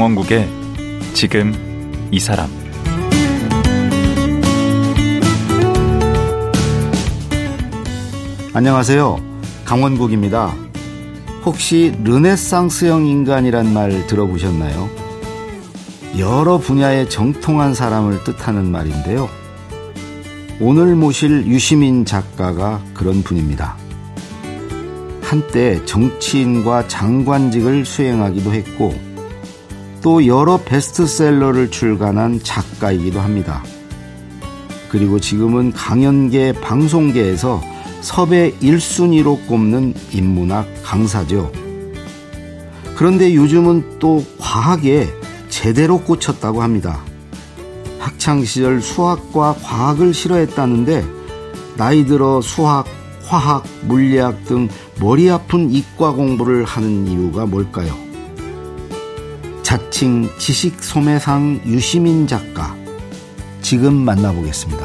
강원국의 지금 이 사람 안녕하세요. 강원국입니다. 혹시 르네상스형 인간이란 말 들어보셨나요? 여러 분야의 정통한 사람을 뜻하는 말인데요. 오늘 모실 유시민 작가가 그런 분입니다. 한때 정치인과 장관직을 수행하기도 했고, 또 여러 베스트셀러를 출간한 작가이기도 합니다. 그리고 지금은 강연계, 방송계에서 섭외 1순위로 꼽는 인문학 강사죠. 그런데 요즘은 또 과학에 제대로 꽂혔다고 합니다. 학창시절 수학과 과학을 싫어했다는데 나이 들어 수학, 화학, 물리학 등 머리 아픈 이과 공부를 하는 이유가 뭘까요? 자칭 지식 소매상 유시민 작가 지금 만나보겠습니다.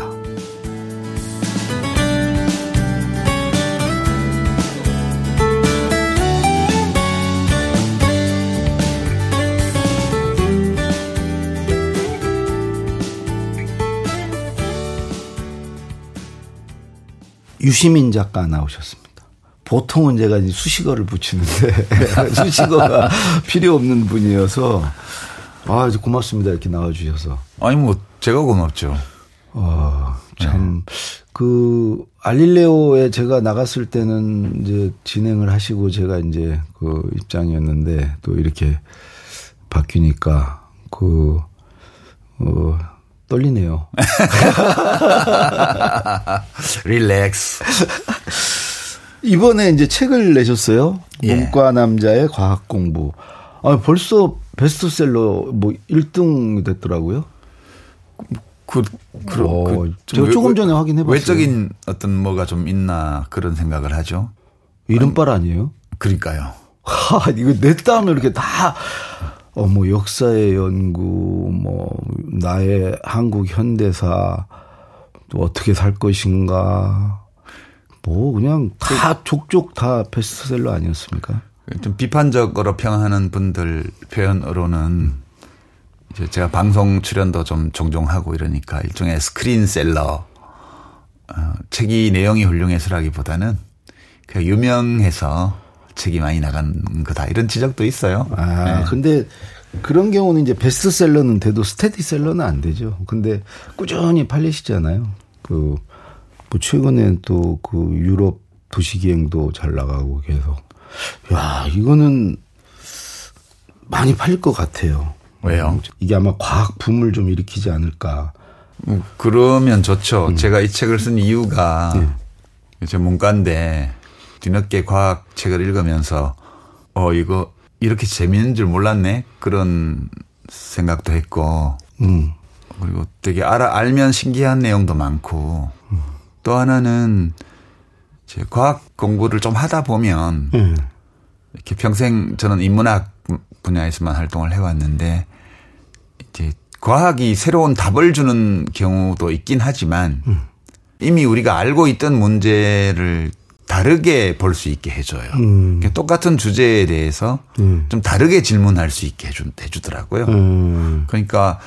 유시민 작가 나오셨습니다. 보통은 제가 수식어를 붙이는데 수식어가 필요 없는 분이어서 아 고맙습니다 이렇게 나와주셔서 아니 뭐 제가 고맙죠. 어, 참, 네. 그, 알릴레오에 제가 나갔을 때는 이제 진행을 하시고 제가 이제 그 입장이었는데 또 이렇게 바뀌니까 그, 어, 떨리네요. 릴렉스. 이번에 이제 책을 내셨어요. 예. 문과 남자의 과학 공부. 아, 벌써 베스트셀러 뭐 1등 됐더라고요. 그, 그, 오, 그 제가 조금 전에 확인해 봤어요. 외적인 어떤 뭐가 좀 있나 그런 생각을 하죠. 이른빨 아니에요? 그러니까요. 하, 이거 냈다면 이렇게 다 어, 뭐, 역사의 연구, 뭐, 나의 한국 현대사, 또 어떻게 살 것인가, 뭐, 그냥 다 족족 다 베스트셀러 아니었습니까? 좀 비판적으로 평하는 분들 표현으로는 이제 제가 방송 출연도 좀 종종 하고 이러니까 일종의 스크린셀러, 어, 책이 내용이 훌륭해서라기보다는 그냥 유명해서 책이 많이 나간 거다 이런 지적도 있어요. 아 네. 근데 그런 경우는 이제 베스트셀러는 돼도 스테디셀러는 안 되죠. 근데 꾸준히 팔리시잖아요. 그 뭐 최근에 또 그 유럽 도시기행도 잘 나가고 계속. 야 이거는 많이 팔릴 것 같아요. 왜요? 이게 아마 과학 붐을 좀 일으키지 않을까. 음, 그러면 좋죠. 음. 제가 이 책을 쓴 이유가 네. 제 문과인데 뒤늦게 과학 책을 읽으면서 어 이거 이렇게 재미있는 줄 몰랐네 그런 생각도 했고 음. 그리고 되게 알아 알면 신기한 내용도 많고 음. 또 하나는 제 과학 공부를 좀 하다 보면 음. 이렇게 평생 저는 인문학 분야에서만 활동을 해왔는데 이제 과학이 새로운 답을 주는 경우도 있긴 하지만 음. 이미 우리가 알고 있던 문제를 다르게 볼 수 있게 해줘요. 음. 똑같은 주제에 대해서 음. 좀 다르게 질문할 수 있게 해주, 해주더라고요. 음. 그러니까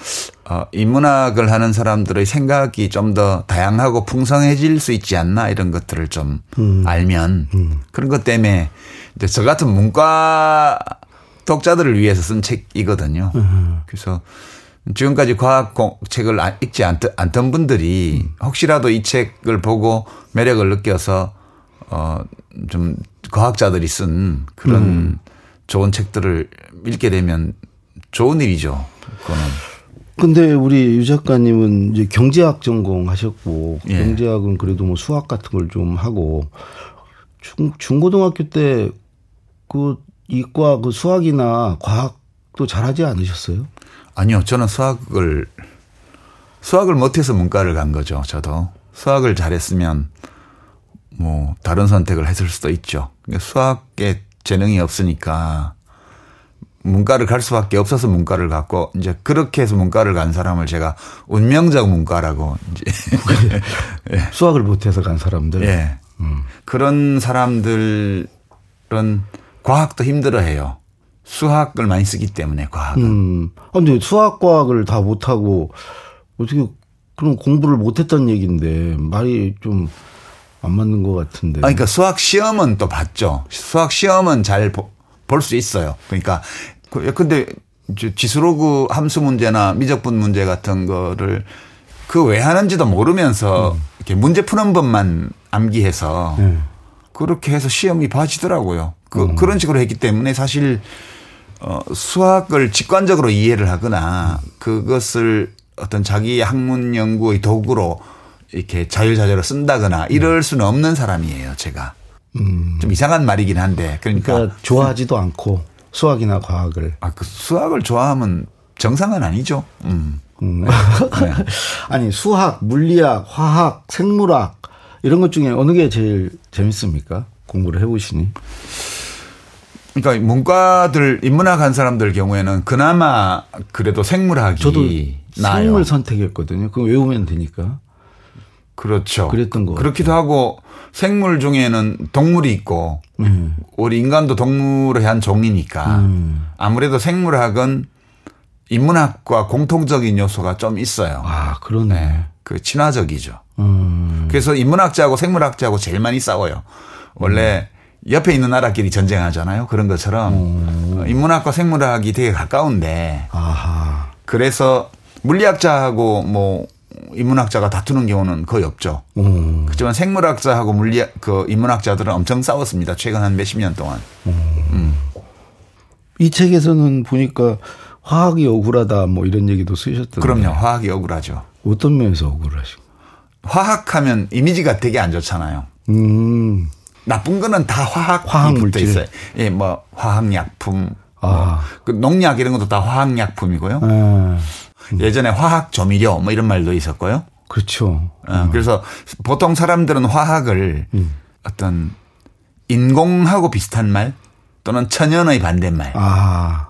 어, 인문학을 하는 사람들의 생각이 좀 더 다양하고 풍성해질 수 있지 않나 이런 것들을 좀 음. 알면 음. 그런 것 때문에 이제 저 같은 문과 독자들을 위해서 쓴 책이거든요. 음. 그래서 지금까지 과학 책을 읽지 않던 분들이 혹시라도 이 책을 보고 매력을 느껴서 어, 좀 과학자들이 쓴 그런 음. 좋은 책들을 읽게 되면 좋은 일이죠. 그거는. 근데 우리 유 작가님은 이제 경제학 전공하셨고 예. 경제학은 그래도 뭐 수학 같은 걸 좀 하고 중 중고등학교 때 그 이과 그 수학이나 과학도 잘하지 않으셨어요? 아니요, 저는 수학을 수학을 못해서 문과를 간 거죠. 저도 수학을 잘했으면 뭐 다른 선택을 했을 수도 있죠. 그러니까 수학에 재능이 없으니까 문과를 갈 수밖에 없어서 문과를 갔고 이제 그렇게 해서 문과를 간 사람을 제가 운명적 문과라고 이제 예. 수학을 못해서 간 사람들. 예. 음. 그런 사람들은 과학도 힘들어해요. 수학을 많이 쓰기 때문에 과학은. 음. 아, 근데 수학 과학을 다 못하고 어떻게 그럼 공부를 못했다는 얘기인데 말이 좀 안 맞는 것 같은데. 아, 그러니까 수학 시험은 또 봤죠. 수학 시험은 잘 볼 수 있어요. 그러니까 그- 근데 지수로그 함수 문제나 미적분 문제 같은 거를 그 왜 하는지도 모르면서 이렇게 문제 푸는 법만 암기해서 네. 그렇게 해서 시험이 봐지더라고요. 그, 그런 식으로 했기 때문에 사실 어, 수학을 직관적으로 이해를 하거나 그것을 어떤 자기의 학문 연구의 도구로 이렇게 자유자재로 쓴다거나 이럴 수는 없는 사람이에요, 제가. 좀 이상한 말이긴 한데. 그러니까, 그러니까 좋아하지도 않고 수학이나 과학을. 아, 그 수학을 좋아하면 정상은 아니죠. 음. 음. 아니 수학, 물리학, 화학, 생물학 이런 것 중에 어느 게 제일 재밌습니까? 공부를 해 보시니. 그러니까 문과들 인문학 한 사람들 경우에는 그나마 그래도 생물학이 저도 나아요. 생물 선택했거든요. 그거 외우면 되니까. 그렇죠. 그랬던 것 그렇기도 하고 생물 중에는 동물이 있고 음. 우리 인간도 동물의 한 종이니까 음. 아무래도 생물학은 인문학과 공통적인 요소가 좀 있어요. 아 그러네. 네. 그 친화적이죠. 음. 그래서 인문학자하고 생물학자하고 제일 많이 싸워요. 원래 옆에 있는 나라끼리 전쟁하잖아요. 그런 것처럼 어, 인문학과 생물학이 되게 가까운데 아하. 그래서 물리학자하고 뭐 인문학자가 다투는 경우는 거의 없죠. 음. 그렇지만 생물학자하고 물리학 그 인문학자들은 엄청 싸웠습니다. 최근 한 몇십 년 동안. 이 책에서는 보니까 화학이 억울하다 뭐 이런 얘기도 쓰셨던데. 그럼요. 화학이 억울하죠. 어떤 면에서 억울하시고. 화학하면 이미지가 되게 안 좋잖아요. 음. 나쁜 거는 다 화학 붙어 물질. 있어요. 예, 뭐 화학약품, 아. 뭐, 그 농약 이런 것도 다 화학약품이고요. 아, 예전에 화학 조미료 뭐 이런 말도 있었고요. 그렇죠. 어, 그래서 보통 사람들은 화학을 음. 어떤 인공하고 비슷한 말 또는 천연의 반대말로 아.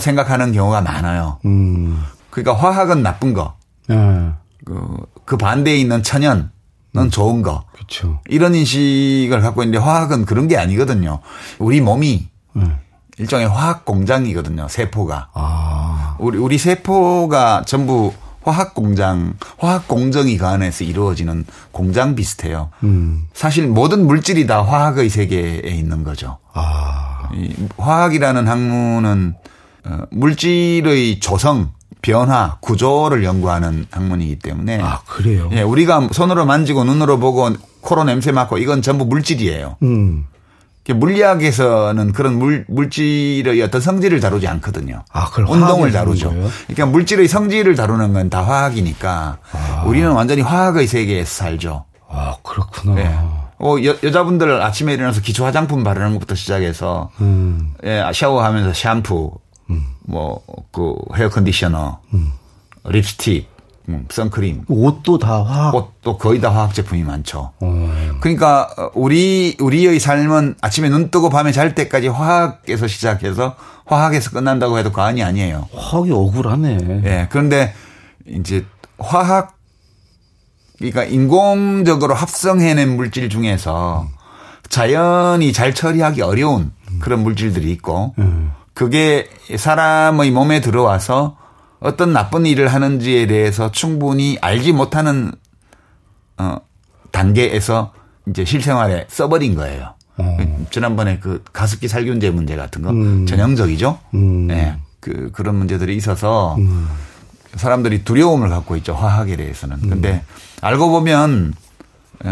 생각하는 경우가 많아요. 음. 그러니까 화학은 나쁜 거, 아. 그, 그 반대에 있는 천연은 음. 좋은 거. 그렇죠. 이런 인식을 갖고 있는데 화학은 그런 게 아니거든요. 우리 몸이 음. 일종의 화학 공장이거든요. 세포가. 아. 우리 우리 세포가 전부 화학 공장, 화학 공정이 그 안에서 이루어지는 공장 비슷해요. 음. 사실 모든 물질이 다 화학의 세계에 있는 거죠. 아. 이 화학이라는 학문은 어, 물질의 조성, 변화, 구조를 연구하는 학문이기 때문에 아, 그래요? 예, 우리가 손으로 만지고 눈으로 보고 코로 냄새 맡고 이건 전부 물질이에요. 음. 물리학에서는 그런 물, 물질의 어떤 성질을 다루지 않거든요. 아, 그걸 운동을 다루죠. 거예요? 그러니까 물질의 성질을 다루는 건 다 화학이니까 우리는 완전히 화학의 세계에서 살죠. 아, 그렇구나. 예. 어, 여, 여자분들 아침에 일어나서 기초 화장품 바르는 것부터 시작해서 음. 예, 샤워하면서 샴푸, 뭐, 그 헤어 컨디셔너, 립스틱, 음, 선크림, 옷도 다 화학. 옷도 거의 다 화학 제품이 많죠. 어. 그러니까 어, 우리 우리의 삶은 아침에 눈 뜨고 밤에 잘 때까지 화학에서 시작해서 화학에서 끝난다고 해도 과언이 아니에요. 화학이 억울하네. 예. 그런데 이제 화학 그러니까 인공적으로 합성해낸 물질 중에서 자연이 잘 처리하기 어려운 그런 물질들이 있고 음. 그게 사람의 몸에 들어와서 어떤 나쁜 일을 하는지에 대해서 충분히 알지 못하는 어 단계에서 이제 실생활에 써버린 거예요. 어. 지난번에 그 가습기 살균제 문제 같은 거 음. 전형적이죠. 음. 네. 그 그런 문제들이 있어서 사람들이 두려움을 갖고 있죠. 화학에 대해서는. 음. 근데 알고 보면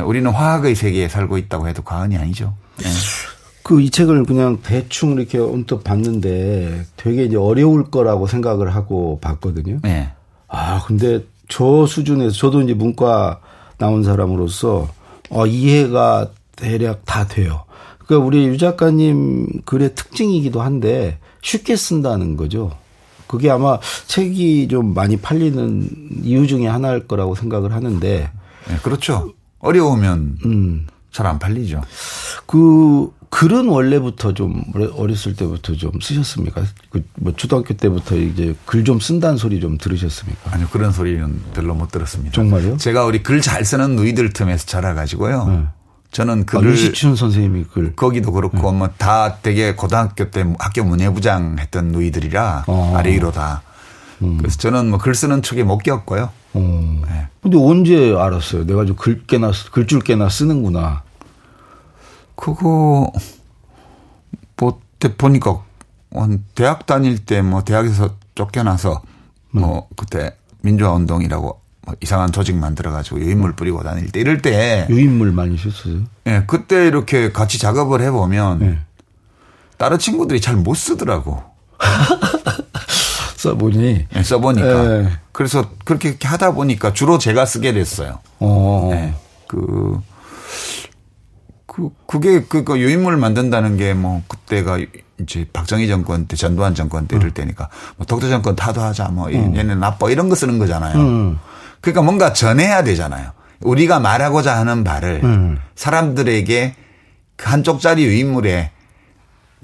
우리는 화학의 세계에 살고 있다고 해도 과언이 아니죠. 네. 그 이 책을 그냥 대충 이렇게 언뜻 봤는데 되게 이제 어려울 거라고 생각을 하고 봤거든요. 네. 아, 근데 저 수준에서 저도 이제 문과 나온 사람으로서 어, 이해가 대략 다 돼요. 그러니까 우리 유 작가님 글의 특징이기도 한데 쉽게 쓴다는 거죠. 그게 아마 책이 좀 많이 팔리는 이유 중에 하나일 거라고 생각을 하는데 네, 그렇죠. 어려우면 음. 잘 안 팔리죠. 그 글은 원래부터 좀 어렸을 때부터 좀 쓰셨습니까? 그 뭐 초등학교 때부터 이제 글 좀 쓴다는 소리 좀 들으셨습니까? 아니요 그런 소리는 별로 못 들었습니다. 정말요? 제가 우리 글 잘 쓰는 누이들 틈에서 자라가지고요. 네. 저는 아, 글을 유시춘 선생님이 글. 거기도 그렇고 뭐다 되게 고등학교 때 학교 문예부장 했던 누이들이라 어. 아래 위로 다. 그래서 저는 뭐 글 쓰는 축에 못 겪고요. 어. 네. 근데 언제 알았어요? 내가 좀 글 깨나 글줄 깨나 쓰는구나. 그거 뭐때 보니까 한 대학 다닐 때 뭐 대학에서 쫓겨나서 뭐 그때 민주화 운동이라고 뭐 이상한 조직 만들어 가지고 유인물 뿌리고 다닐 때 이럴 때 유인물 많이 썼어요. 예, 그때 이렇게 같이 작업을 해 보면 네. 다른 친구들이 잘 못 쓰더라고. 써보니. 예, 써보니까. 예. 그래서 그렇게 하다 보니까 주로 제가 쓰게 됐어요. 어. 네. 그, 그, 그게, 그, 그 유인물을 만든다는 게 뭐, 그때가 이제 박정희 정권 때, 전두환 정권 때 이럴 때니까, 뭐, 독재 정권 타도하자, 뭐, 얘네 나빠, 이런 거 쓰는 거잖아요. 음. 그러니까 뭔가 전해야 되잖아요. 우리가 말하고자 하는 바를 음. 사람들에게 그 한 쪽짜리 유인물에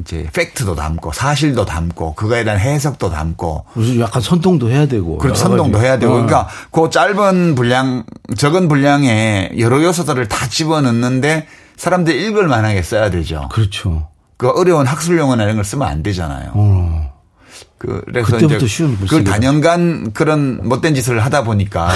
이제 팩트도 담고 사실도 담고 그거에 대한 해석도 담고 무슨 약간 선동도 해야 되고. 그렇죠. 선동도. 해야 되고. 어. 그러니까 그 짧은 분량, 적은 분량에 여러 요소들을 다 집어넣는데 사람들이 읽을 만하게 써야 되죠. 그렇죠. 그 어려운 학술 용어나 이런 걸 쓰면 안 되잖아요. 어. 그 그래서 그때부터 쉬운 글쓰기가. 단연간 그런 못된 짓을 하다 보니까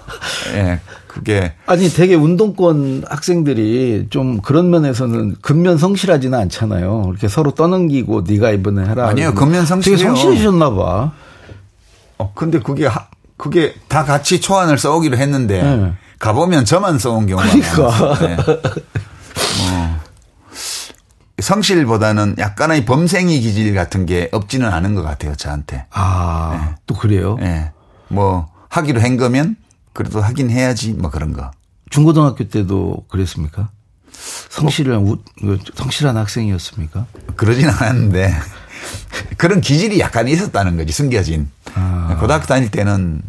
예, 그게 아니 되게 운동권 학생들이 좀 그런 면에서는 근면 성실하지는 않잖아요. 이렇게 서로 떠넘기고 네가 이번에 해라. 그러면 근면 성실해요. 되게 성실해졌나 봐. 어 근데 그게 하- 그게 다 같이 초안을 써오기로 했는데 네. 가보면 저만 써온 경우가 그러니까. 많았어요. 네. 어. 성실보다는 약간의 범생이 기질 같은 게 없지는 않은 것 같아요, 저한테. 아, 또 그래요? 예. 뭐, 하기로 한 거면 그래도 하긴 해야지, 뭐 그런 거. 중고등학교 때도 그랬습니까? 성실한, 우- 그 성실한 학생이었습니까? 그러진 않았는데, 그런 기질이 약간 있었다는 거지, 숨겨진. 아. 고등학교 다닐 때는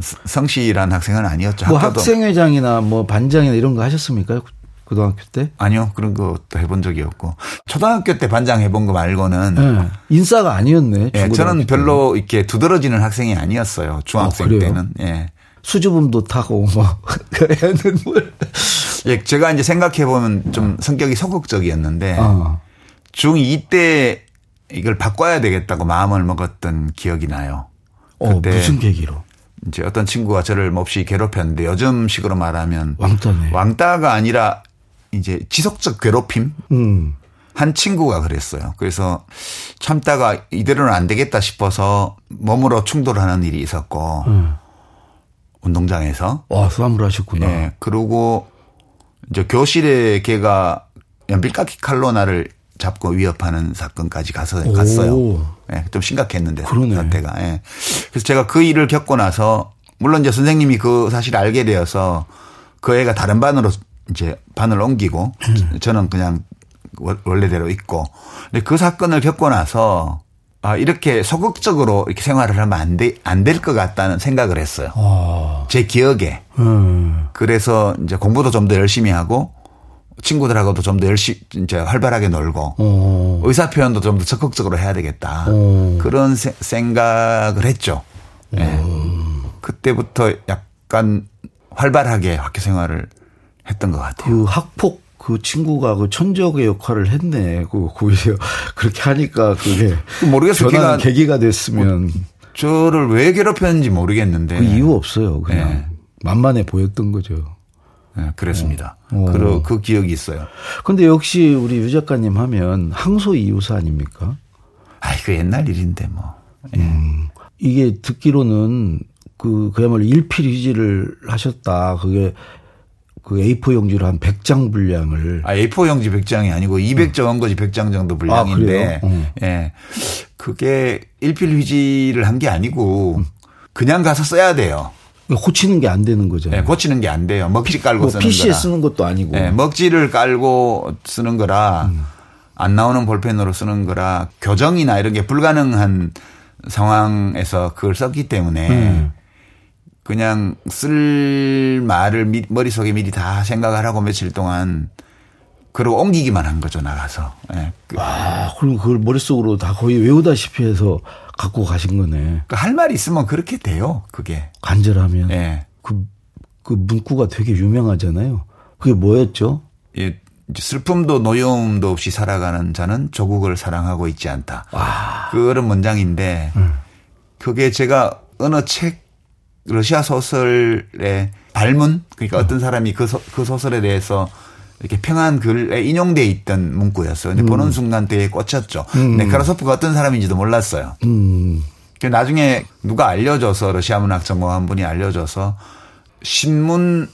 스- 성실한 학생은 아니었죠. 뭐 학교도. 학생회장이나 뭐 반장이나 이런 거 하셨습니까? 고등학교 때? 아니요, 그런 것도 해본 적이 없고. 초등학교 때 반장 해본 거 말고는. 네. 인싸가 아니었네. 예, 저는 때는. 별로 이렇게 두드러지는 학생이 아니었어요. 중학생 아? 때는. 예. 수줍음도 타고 뭐 애는 뭘. 예, 제가 이제 생각해 보면 좀 성격이 소극적이었는데 어. 중2 때 이걸 바꿔야 되겠다고 마음을 먹었던 기억이 나요. 어, 그때 무슨 계기로? 이제 어떤 친구가 저를 몹시 괴롭혔는데 요즘식으로 말하면 왕따네. 왕따가 아니라 이제 지속적 괴롭힘 음. 한 친구가 그랬어요. 그래서 참다가 이대로는 안 되겠다 싶어서 몸으로 충돌하는 일이 있었고 음. 운동장에서 와, 수함을 하셨구나. 예. 그리고 이제 교실에 걔가 연필 깎이 칼로 나를 잡고 위협하는 사건까지 가서 오. 갔어요. 예, 좀 심각했는데 그러네. 사태가. 예. 그래서 제가 그 일을 겪고 나서 물론 이제 선생님이 그 사실을 알게 되어서 그 애가 다른 반으로 이제 반을 옮기고 음. 저는 그냥 원- 원래대로 있고. 근데 그 사건을 겪고 나서 아 이렇게 소극적으로 이렇게 생활을 하면 안 돼 안 될 것 같다는 생각을 했어요. 아. 제 기억에. 음. 그래서 이제 공부도 좀 더 열심히 하고 친구들하고도 좀 더 열심히 이제 활발하게 놀고 어. 의사 표현도 좀 더 적극적으로 해야 되겠다. 어. 그런 세- 생각을 했죠. 예. 그때부터 약간 활발하게 학교 생활을 했던 것 같아요. 그 학폭 그 친구가 그 천적의 역할을 했네. 그 오히려 그렇게 하니까 그게 모르겠어요. 걔가 계기가 됐으면 저를 왜 괴롭혔는지 모르겠는데. 그 이유 없어요. 그냥 네. 만만해 보였던 거죠. 예, 그랬습니다. 어. 그, 그 기억이 있어요. 근데 역시 우리 유 작가님 하면 항소 이유사 아닙니까? 아이, 그 옛날 일인데 뭐. 이게 듣기로는 그 그야말로 일필휘지를 하셨다. 그게 그 A4 용지로 한 100장 분량을 아, A4 용지 100장이 아니고 200장 원고지 100장 정도 분량인데, 그래요? 어. 예. 그게 일필휘지를 한 게 아니고, 그냥 가서 써야 돼요. 고치는 게 안 되는 거잖아요. 예, 고치는 게 안 돼요. 먹지 깔고 뭐 쓰는 PC에 거라. 쓰는 것도 아니고. 예, 먹지를 깔고 쓰는 거라, 안 나오는 볼펜으로 쓰는 거라, 교정이나 이런 게 불가능한 상황에서 그걸 썼기 때문에, 음. 그냥 쓸 말을 미- 머릿속에 미리 다 생각을 하고 며칠 동안 그리고 옮기기만 한 거죠, 나가서. 예. 그, 아, 그럼 그걸 머릿속으로 다 거의 외우다시피 해서 갖고 가신 거네. 그할 말이 있으면 그렇게 돼요, 그게. 간절하면. 예. 그, 그 문구가 되게 유명하잖아요. 그게 뭐였죠? 예, 슬픔도 노여움도 없이 살아가는 자는 조국을 사랑하고 있지 않다. 와. 그런 문장인데 음. 그게 제가 어느 책 러시아 소설의 발문 그러니까 어떤 사람이 그, 소, 그 소설에 대해서 이렇게 평한 글에 인용돼 있던 문구였어요. 근데 음. 보는 순간 되게 꽂혔죠. 음. 네카라소프가 어떤 사람인지도 몰랐어요. 음. 나중에 누가 알려줘서 러시아 문학 전공한 분이 알려줘서 신문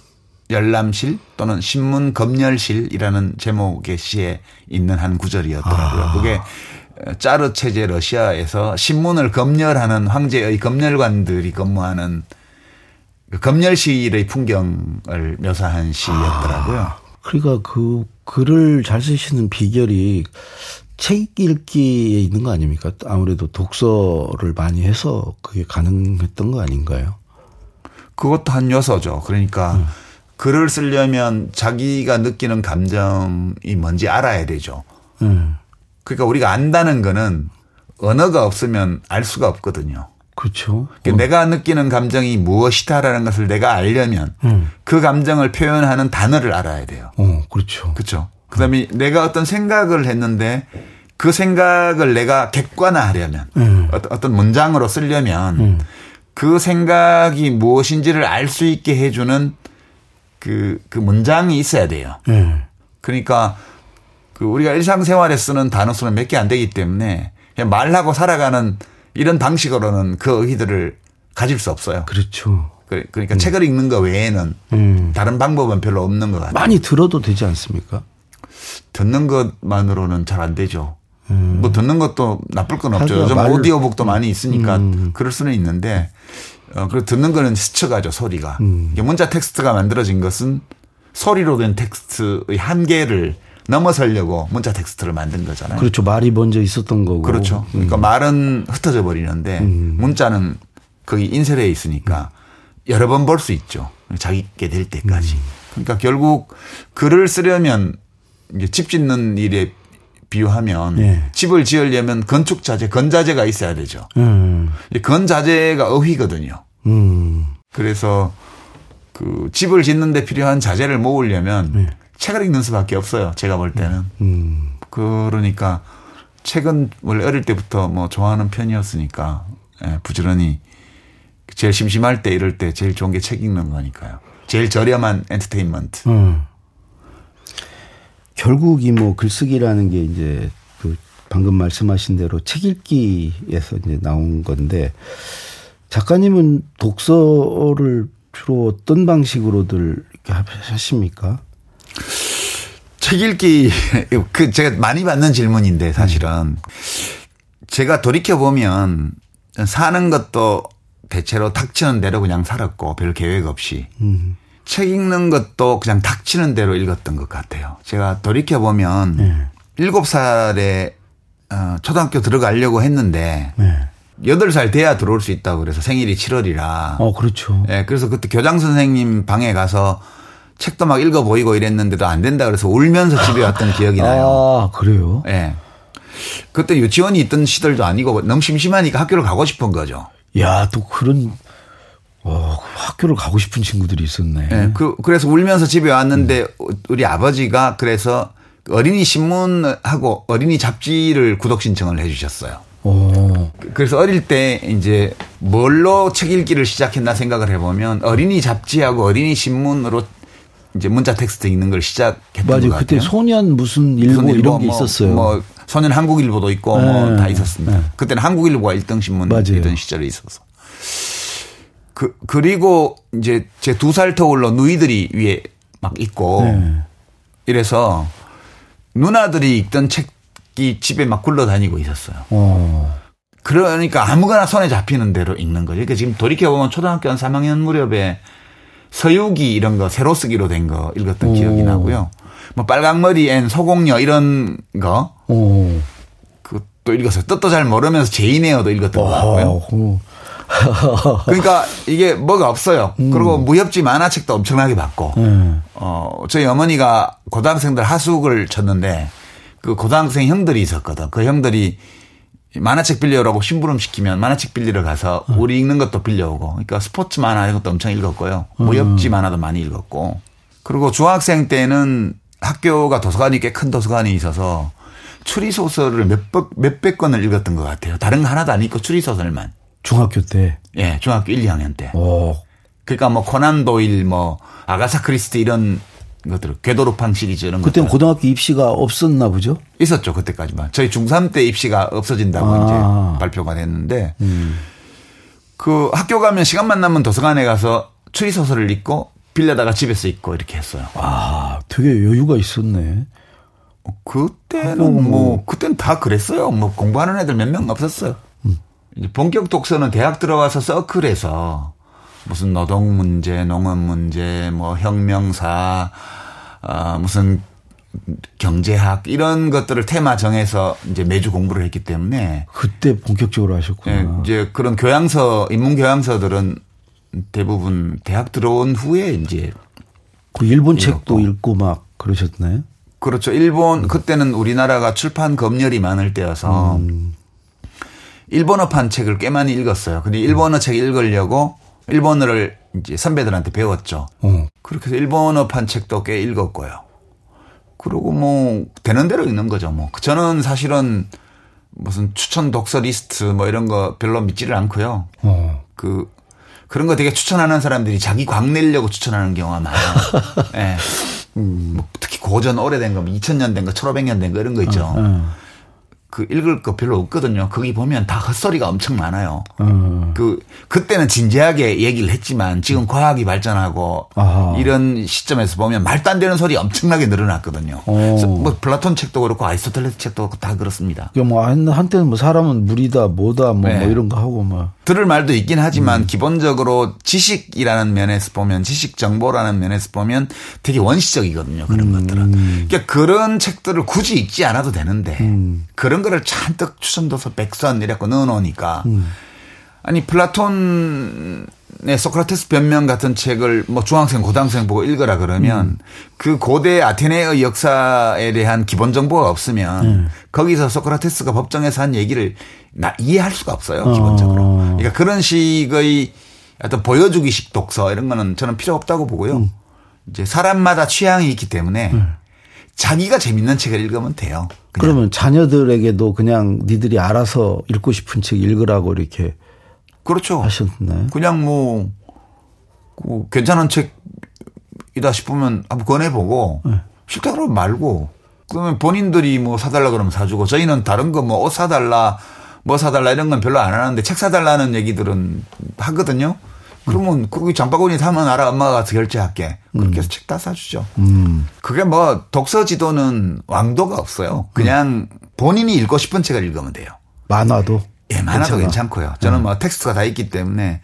열람실 또는 신문 검열실이라는 제목의 시에 있는 한 구절이었더라고요. 아. 그게 짜르 체제 러시아에서 신문을 검열하는 황제의 검열관들이 근무하는 그 검열실의 풍경을 묘사한 시였더라고요. 아. 그러니까 그 글을 잘 쓰시는 비결이 책 읽기에 있는 거 아닙니까? 아무래도 독서를 많이 해서 그게 가능했던 거 아닌가요? 그것도 한 요소죠. 그러니까 음. 글을 쓰려면 자기가 느끼는 감정이 뭔지 알아야 되죠. 음. 그러니까 우리가 안다는 거는 언어가 없으면 알 수가 없거든요. 그렇죠. 그러니까 어. 내가 느끼는 감정이 무엇이다라는 것을 내가 알려면 음. 그 감정을 표현하는 단어를 알아야 돼요. 어, 그렇죠. 그렇죠. 그다음에 음. 내가 어떤 생각을 했는데 그 생각을 내가 객관화하려면 음. 어떤 문장으로 쓰려면 음. 그 생각이 무엇인지를 알 수 있게 해주는 그, 그 문장이 있어야 돼요. 음. 그러니까 그 우리가 일상생활에 쓰는 단어 수는 몇 개 안 되기 때문에 그냥 말하고 살아가는 이런 방식으로는 그 의의들을 가질 수 없어요. 그렇죠. 그러니까 음. 책을 읽는 것 외에는 음. 다른 방법은 별로 없는 것 같아요. 많이 들어도 되지 않습니까? 듣는 것만으로는 잘 안 되죠. 음. 뭐 듣는 것도 나쁠 건 없죠. 요즘 말... 오디오북도 많이 있으니까 음. 그럴 수는 있는데 어, 그리고 듣는 거는 스쳐가죠, 소리가. 음. 문자 텍스트가 만들어진 것은 소리로 된 텍스트의 한계를 넘어서려고 문자 텍스트를 만든 거잖아요. 그렇죠. 말이 먼저 있었던 거고. 그렇죠. 그러니까 음. 말은 흩어져 버리는데 음. 문자는 거기 인쇄되어 있으니까 여러 번 볼 수 있죠. 자기 게 될 때까지. 음. 그러니까 결국 글을 쓰려면 이제 집 짓는 일에 비유하면 네. 집을 지으려면 건축 자재, 건자재가 있어야 되죠. 음. 건자재가 어휘거든요. 음. 그래서 그 집을 짓는데 필요한 자재를 모으려면 네. 책을 읽는 수밖에 없어요. 제가 볼 때는. 음. 그러니까 책은 원래 어릴 때부터 뭐 좋아하는 편이었으니까 예, 부지런히 제일 심심할 때 이럴 때 제일 좋은 게 책 읽는 거니까요. 제일 저렴한 엔터테인먼트. 음. 결국 이 뭐 글쓰기라는 게 이제 그 방금 말씀하신 대로 책 읽기에서 이제 나온 건데 작가님은 독서를 주로 어떤 방식으로들 이렇게 하십니까? 책 읽기 그 제가 많이 받는 질문인데 사실은 제가 돌이켜 보면 사는 것도 대체로 닥치는 대로 그냥 살았고 별 계획 없이 음. 책 읽는 것도 그냥 닥치는 대로 읽었던 것 같아요. 제가 돌이켜 보면 네. 일곱 살에 어, 초등학교 들어가려고 했는데 네. 8살 돼야 들어올 수 있다고 그래서 생일이 7월이라. 어, 그렇죠. 예, 그래서 그때 교장 선생님 방에 가서 책도 막 읽어 보이고 이랬는데도 안 된다 그래서 울면서 집에 왔던 기억이 나요. 아, 그래요? 예. 네. 그때 유치원이 있던 시절도 아니고 너무 심심하니까 학교를 가고 싶은 거죠. 야, 또 그런 어, 학교를 가고 싶은 친구들이 있었네. 네, 그, 그래서 울면서 집에 왔는데 음. 우리 아버지가 그래서 어린이 신문하고 어린이 잡지를 구독 신청을 해 주셨어요. 오. 그래서 어릴 때 이제 뭘로 책 읽기를 시작했나 생각을 해보면 어린이 잡지하고 어린이 신문으로 이제 문자 텍스트 읽는 걸 시작했던 맞아요. 것 같아요. 그때 소년 무슨 일보, 무슨 이런 게 뭐, 있었어요. 뭐 소년 한국일보도 있고 뭐 네. 뭐다 있었습니다. 네. 그때는 한국일보가 1등 신문이던 시절에 있어서. 그 그리고 이제 제 두 살 터울로 누이들이 위에 막 있고 네. 이래서 누나들이 읽던 책이 집에 막 굴러다니고 있었어요. 오. 어. 그러니까 아무거나 손에 잡히는 대로 읽는 거죠. 그러니까 지금 돌이켜보면 초등학교 한 3학년 무렵에 서유기 이런 거 세로쓰기로 된 거 읽었던 오. 기억이 나고요. 뭐 빨강머리 앤 소공녀 이런 거. 오. 그것도 읽었어요. 뜻도 잘 모르면서 제인 에어도 읽었던 거 같고요. 그러니까 이게 뭐가 없어요. 음. 그리고 무협지 만화책도 엄청나게 받고. 음. 어, 저희 어머니가 고등학생들 하숙을 쳤는데 그 고등학생 형들이 있었거든. 그 형들이 만화책 빌려오라고 심부름 시키면 만화책 빌리러 가서 음. 우리 읽는 것도 빌려오고. 그러니까 스포츠 만화 이런 것도 엄청 읽었고요. 무협지 음. 만화도 많이 읽었고. 그리고 중학생 때는 학교가 도서관이 꽤 큰 도서관이 있어서 추리 소설을 몇백 몇백 권을 읽었던 것 같아요. 다른 거 하나도 안 읽고 추리 소설만. 중학교 때. 예, 중학교 1, 2학년 때. 오. 그러니까 뭐 코난 도일, 뭐 아가사 크리스티 이런 것들, 궤도루팡 시리즈 이런 것들 고등학교 입시가 없었나 보죠? 있었죠 그때까지만. 저희 중3 때 입시가 없어진다고 아. 이제 발표가 됐는데 그 학교 가면 시간만 나면 도서관에 가서 추리 소설을 읽고 빌려다가 집에서 읽고 이렇게 했어요. 아, 되게 여유가 있었네. 그때는 뭐 그때는 다 그랬어요. 뭐 공부하는 애들 몇 명 없었어요. 이제 본격 독서는 대학 들어와서 서클에서 무슨 노동 문제, 농업 문제, 뭐 혁명사, 아 무슨 경제학 이런 것들을 테마 정해서 이제 매주 공부를 했기 때문에 그때 본격적으로 하셨구나. 예, 이제 그런 교양서 인문 교양서들은 대부분 대학 들어온 후에 이제 그 일본 읽었고. 책도 읽고 막 그러셨나요? 그렇죠. 일본 그때는 우리나라가 출판 검열이 많을 때여서 일본어판 책을 꽤 많이 읽었어요. 근데 일본어 책 읽으려고 일본어를 이제 선배들한테 배웠죠. 어. 그렇게 해서 일본어판 책도 꽤 읽었고요. 그리고 뭐 되는 대로 읽는 거죠. 뭐 저는 사실은 무슨 추천 독서 리스트 뭐 이런 거 별로 믿지를 않고요. 어. 그 그런 거 되게 추천하는 사람들이 자기 광 내려고 추천하는 경우가 많아요. 예. 뭐 특히 고전 오래된 거, 2000년 된 거, 1500년 된 거 이런 거 있죠. 어. 그 읽을 거 별로 없거든요. 거기 보면 다 헛소리가 엄청 많아요. 어. 그 그때는 진지하게 얘기를 했지만 지금 과학이 발전하고 아하. 이런 시점에서 보면 말도 안 되는 소리 엄청나게 늘어났거든요. 어. 그래서 뭐 플라톤 책도 그렇고 아리스토텔레스 책도 그렇고 다 그렇습니다. 그뭐 한- 한때는 뭐 사람은 물이다 뭐다 뭐, 네. 뭐 이런 거 하고 막 들을 말도 있긴 음. 하지만 기본적으로 지식이라는 면에서 보면 지식 정보라는 면에서 보면 되게 원시적이거든요. 그런 음. 것들은. 그러니까 그런 책들을 굳이 읽지 않아도 되는데 음. 그런 거를 잔뜩 추천도서 백선 이래갖고 넣어놓으니까 음. 아니 플라톤의 소크라테스 변명 같은 책을 뭐 중학생 고등학생 보고 읽어라 그러면 음. 그 고대 아테네의 역사에 대한 기본 정보가 없으면 네. 거기서 소크라테스가 법정에서 한 얘기를 나 이해할 수가 없어요 기본적으로. 어. 그러니까 그런 식의 어떤 보여주기식 독서 이런 거는 저는 필요 없다고 보고요. 음. 이제 사람마다 취향이 있기 때문에 네. 자기가 재밌는 책을 읽으면 돼요. 그냥. 그러면 자녀들에게도 그냥 니들이 알아서 읽고 싶은 책 읽으라고 이렇게 그렇죠. 하셨나요? 그냥 뭐, 그 괜찮은 책이다 싶으면 한번 권해보고, 네. 싫다 그러면 말고, 그러면 본인들이 뭐 사달라 그러면 사주고, 저희는 다른 거 뭐 옷 사달라, 뭐 사달라 이런 건 별로 안 하는데 책 사달라는 얘기들은 하거든요. 그러면 거기 장바구니 사면 알아 엄마가 가서 결제할게. 그렇게 해서 책다 사주죠. 음. 그게 뭐 독서 지도는 왕도가 없어요. 그냥 본인이 읽고 싶은 책을 읽으면 돼요. 만화도 예, 많아도 괜찮아. 괜찮고요. 저는 뭐 텍스트가 다 있기 때문에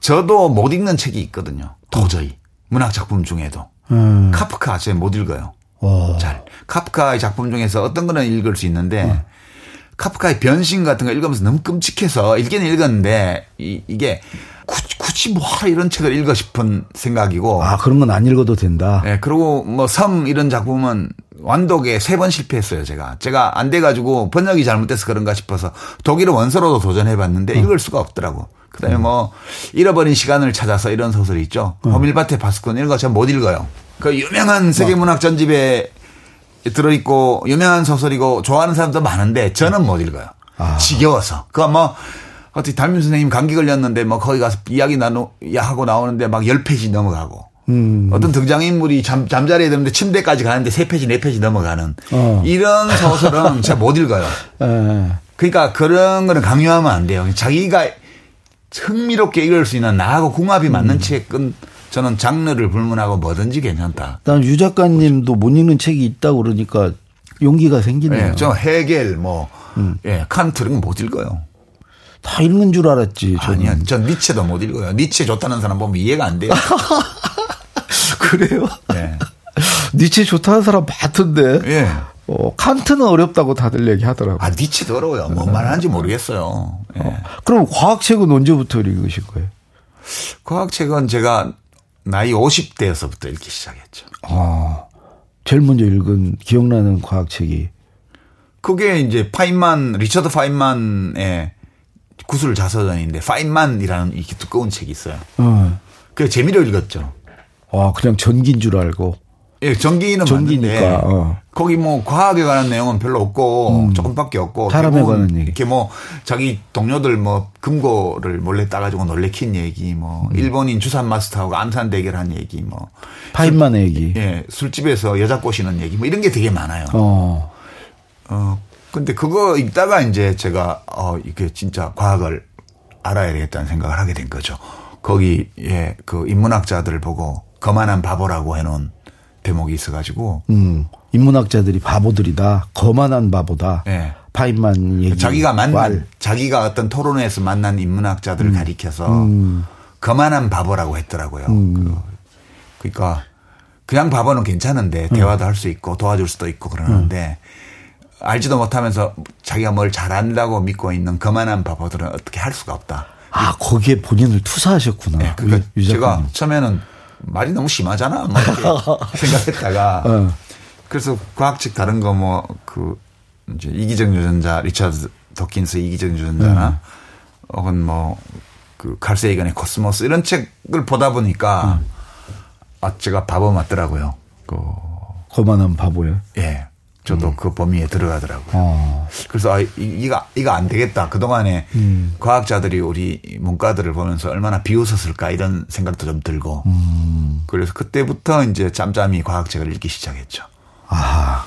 저도 못 읽는 책이 있거든요. 도저히. 문학 작품 중에도. 음. 카프카 제가 못 읽어요. 와. 잘. 카프카의 작품 중에서 어떤 거는 읽을 수 있는데 카프카의 변신 같은 거 읽으면서 너무 끔찍해서 읽기는 읽었는데 이, 이게 굳이, 굳이 뭐 이런 책을 읽고 싶은 생각이고 아 그런 건 안 읽어도 된다. 예, 그리고 뭐 섬 이런 작품은 완독에 세 번 실패했어요, 제가. 제가 안 돼가지고 번역이 잘못돼서 그런가 싶어서 독일어 원서로도 도전해봤는데 읽을 수가 없더라고. 그 다음에 뭐 잃어버린 시간을 찾아서 이런 소설이 있죠. 호밀바테 파스콘 이런 거 제가 못 읽어요. 그 유명한 세계문학 전집에 들어있고 유명한 소설이고 좋아하는 사람도 많은데 저는 못 읽어요. 지겨워서. 그거 뭐 어떻게 담임 선생님 감기 걸렸는데 뭐 거기 가서 이야기 나누 하고 나오는데 막 10페이지 넘어가고. 어떤 등장인물이 잠, 잠자리에 드는데 침대까지 가는데 3페이지, 4페이지 넘어가는 어. 이런 소설은 제가 못 읽어요. 예. 그러니까 그런 거는 강요하면 안 돼요. 자기가 흥미롭게 읽을 수 있는 나하고 궁합이 맞는 책은 저는 장르를 불문하고 뭐든지 괜찮다. 난 유 작가님도 못 읽는 책이 있다고 그러니까 용기가 생기네요. 예, 저 헤겔 뭐, 예, 칸트 이런 거 못 읽어요. 다 읽는 줄 알았지. 저는. 아니요. 전 니체도 못 읽어요. 니체 좋다는 사람 보면 이해가 안 돼요. 그래요? 예. 니체 좋다는 사람 많던데. 예. 어, 칸트는 어렵다고 다들 얘기하더라고. 아, 니체도 어려워요. 뭔 말하는지 모르겠어요. 예. 그럼 과학책은 언제부터 읽으신 거예요? 과학책은 제가 나이 50대에서부터 읽기 시작했죠. 아, 제일 먼저 읽은 기억나는 과학책이 그게 이제 파인만, 리처드 파인만의 구슬 자서전인데, 파인만이라는 이렇게 두꺼운 책이 있어요. 어. 그 재미로 읽었죠. 아, 그냥 전기인 줄 알고. 예, 전기는 전기니까, 어. 거기 뭐 과학에 관한 내용은 별로 없고 조금밖에 없고 사람에 관한 얘기. 이렇게 뭐 자기 동료들 뭐 금고를 몰래 따가지고 놀래킨 얘기 뭐 음. 일본인 주산 마스터하고 암산 대결한 얘기 뭐 파인만의 얘기. 예, 술집에서 여자 꼬시는 얘기 뭐 이런 게 되게 많아요. 어. 어, 근데 그거 읽다가 이제 제가 어, 이게 진짜 과학을 알아야 되겠다는 생각을 하게 된 거죠. 거기, 예, 그 인문학자들을 보고 거만한 바보라고 해놓은 대목이 있어가지고 음. 인문학자들이 바보들이다. 거만한 바보다. 예. 파인만 얘기. 자기가 만난, 왈. 자기가 어떤 토론회에서 만난 인문학자들을 가리켜서 음. 거만한 바보라고 했더라고요. 그, 그러니까 그냥 바보는 괜찮은데 대화도 할 수 있고 도와줄 수도 있고 그러는데 알지도 못하면서 자기가 뭘 잘한다고 믿고 있는 거만한 바보들은 어떻게 할 수가 없다. 아, 거기에 본인을 투사하셨구나. 네, 그러니까 유- 유 제가. 처음에는 말이 너무 심하잖아. 생각했다가 어. 그래서 과학책 다른 거 뭐 그 이제 이기적 유전자 리차드 도킨스 이기적 유전자나 혹은 뭐그 칼세이건의 코스모스 이런 책을 보다 보니까 아 제가 바보 맞더라고요. 그 거만한 바보예요. 예. 저도 그 범위에 들어가더라고요. 어. 그래서 아, 이- 이거 이거 안 되겠다. 그 동안에 음. 과학자들이 우리 문과들을 보면서 얼마나 비웃었을까 이런 생각도 좀 들고. 음. 그래서 그때부터 이제 짬짬이 과학책을 읽기 시작했죠. 아.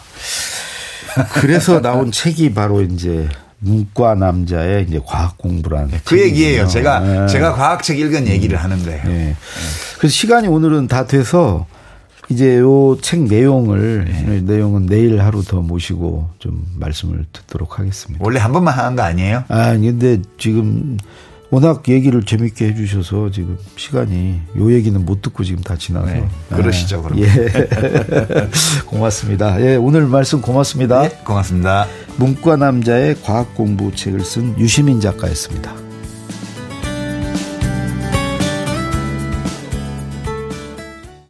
그래서 나온 책이 바로 이제 문과 남자의 이제 과학 공부란 그 얘기예요. 제가 예. 제가 과학책 읽은 얘기를 하는 거예요. 예. 그래서 시간이 오늘은 다 돼서 이제 요 책 내용을 네. 내용은 내일 하루 더 모시고 좀 말씀을 듣도록 하겠습니다. 원래 한 번만 하는 거 아니에요? 아, 근데 지금 워낙 얘기를 재밌게 해주셔서 지금 시간이 요 얘기는 못 듣고 지금 다 지나서. 네, 그러시죠, 그럼. 예. 고맙습니다. 예, 오늘 말씀 고맙습니다. 고맙습니다. 문과 남자의 과학 공부 책을 쓴 유시민 작가였습니다.